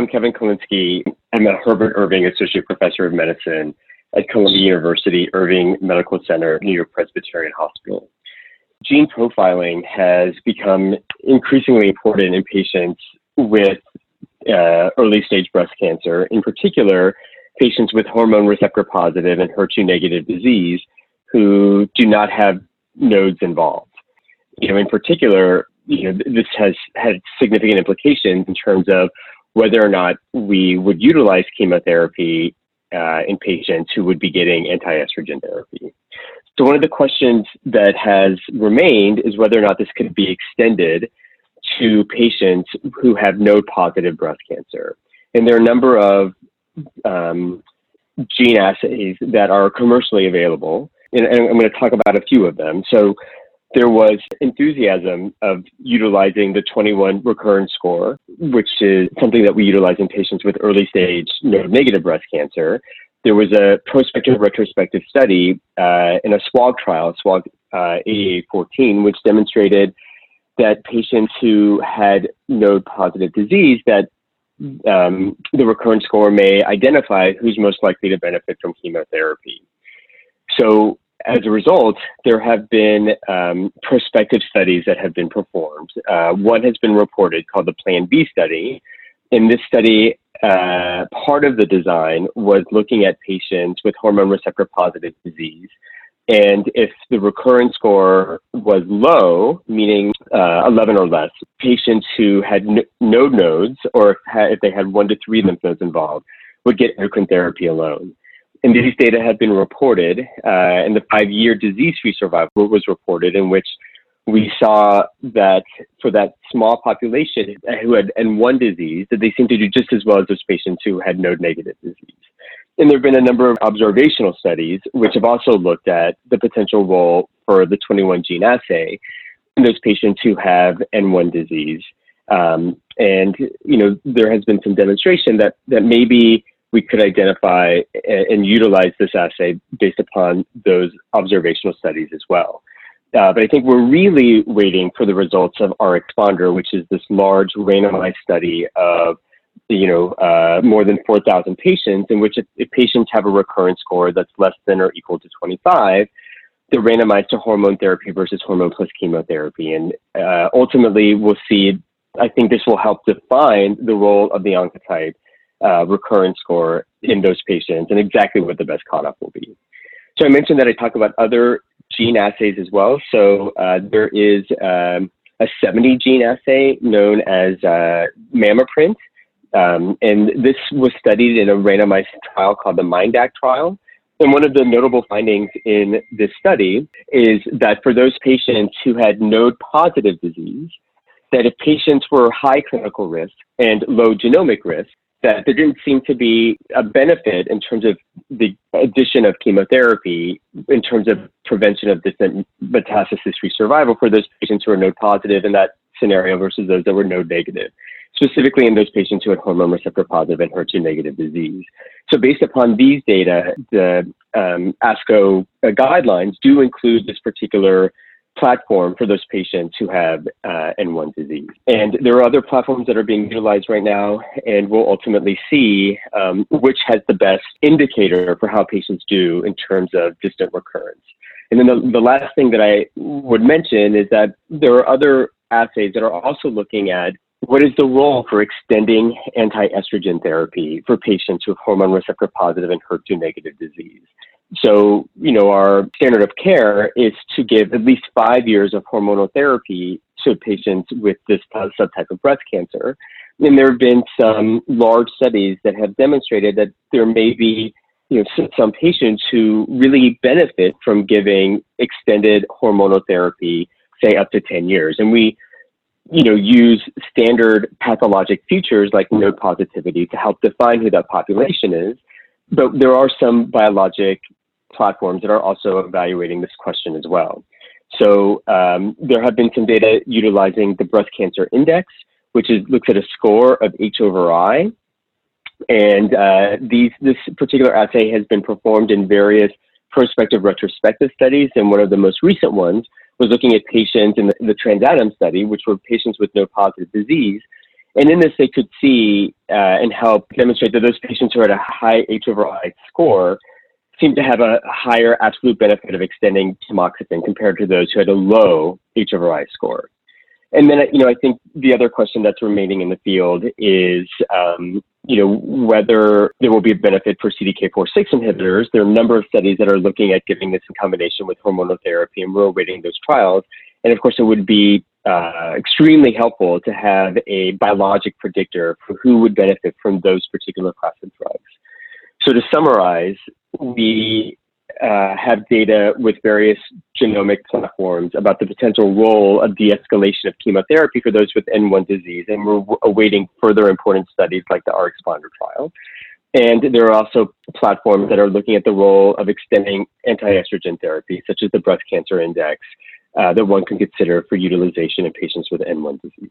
I'm Kevin Kalinsky. I'm a Herbert Irving Associate Professor of Medicine at Columbia University Irving Medical Center, New York Presbyterian Hospital. Gene profiling has become increasingly important in patients with uh, early stage breast cancer, in particular, patients with hormone receptor positive and HER2 negative disease who do not have nodes involved. You know, in particular, you know, this has had significant implications in terms of whether or not we would utilize chemotherapy uh, in patients who would be getting anti-estrogen therapy. So one of the questions that has remained is whether or not this could be extended to patients who have node positive breast cancer. And there are a number of um, gene assays that are commercially available. And, and I'm going to talk about a few of them. So there was enthusiasm of utilizing the 21 recurrence score, which is something that we utilize in patients with early stage node negative breast cancer. There was a prospective retrospective study uh, in a SWOG trial, SWOG uh, 8814, which demonstrated that patients who had node positive disease, that um, the recurrence score may identify who's most likely to benefit from chemotherapy. So as a result, there have been um, prospective studies that have been performed. Uh, one has been reported called the Plan B study. In this study, uh, part of the design was looking at patients with hormone receptor positive disease. And if the recurrence score was low, meaning uh, 11 or less, patients who had no nodes or if, if they had one to three lymph nodes involved would get endocrine therapy alone and these data have been reported, uh, and the five-year disease-free survival was reported, in which we saw that for that small population who had N1 disease, that they seemed to do just as well as those patients who had node-negative disease. And there have been a number of observational studies which have also looked at the potential role for the 21 gene assay in those patients who have N1 disease. Um, and you know there has been some demonstration that that maybe we could identify and utilize this assay based upon those observational studies as well. Uh, but I think we're really waiting for the results of RxPonder, which is this large randomized study of you know uh, more than 4,000 patients, in which if, if, patients have a recurrence score that's less than or equal to 25, they're randomized to hormone therapy versus hormone plus chemotherapy, and uh, ultimately we'll see. I think this will help define the role of the oncotype uh, recurrence score in those patients and exactly what the best cutoff will be. So I mentioned that I talk about other gene assays as well. So uh, there is um, a 70 gene assay known as uh, MammaPrint. Um, and this was studied in a randomized trial called the MINDACT trial. And one of the notable findings in this study is that for those patients who had node positive disease, that if patients were high clinical risk and low genomic risk, that there didn't seem to be a benefit in terms of the addition of chemotherapy in terms of prevention of distant metastasis-free survival for those patients who are node positive in that scenario versus those that were node negative, specifically in those patients who had hormone receptor positive and HER2 negative disease. So based upon these data, the um, ASCO guidelines do include this particular platform for those patients who have uh, N1 disease. And there are other platforms that are being utilized right now, and we'll ultimately see um, which has the best indicator for how patients do in terms of distant recurrence. And then the, the last thing that I would mention is that there are other assays that are also looking at what is the role for extending anti-estrogen therapy for patients with hormone receptor positive and HER2 negative disease? So, you know, our standard of care is to give at least five years of hormonal therapy to patients with this uh, subtype of breast cancer. And there have been some large studies that have demonstrated that there may be, you know, some patients who really benefit from giving extended hormonal therapy, say up to 10 years. And we, you know, use standard pathologic features like node positivity to help define who that population is. But there are some biologic platforms that are also evaluating this question as well. So um, there have been some data utilizing the breast cancer index, which is, looks at a score of H over I. And uh, these, this particular assay has been performed in various prospective retrospective studies. And one of the most recent ones was looking at patients in the, the Trans-aTTom study, which were patients with no positive disease. And in this, they could see uh, and help demonstrate that those patients who had a high H over I score seem to have a higher absolute benefit of extending tamoxifen compared to those who had a low H over I score. And then, you know, I think the other question that's remaining in the field is, um, you know, whether there will be a benefit for CDK4/6 inhibitors. There are a number of studies that are looking at giving this in combination with hormonal therapy, and we're awaiting those trials. And of course, it would be uh, extremely helpful to have a biologic predictor for who would benefit from those particular class of drugs. So to summarize, we uh, have data with various genomic platforms about the potential role of de-escalation of chemotherapy for those with N1 disease, and we're awaiting further important studies like the RxPonder trial. And there are also platforms that are looking at the role of extending anti-estrogen therapy, such as the Breast Cancer Index, uh, that one can consider for utilization in patients with N1 disease.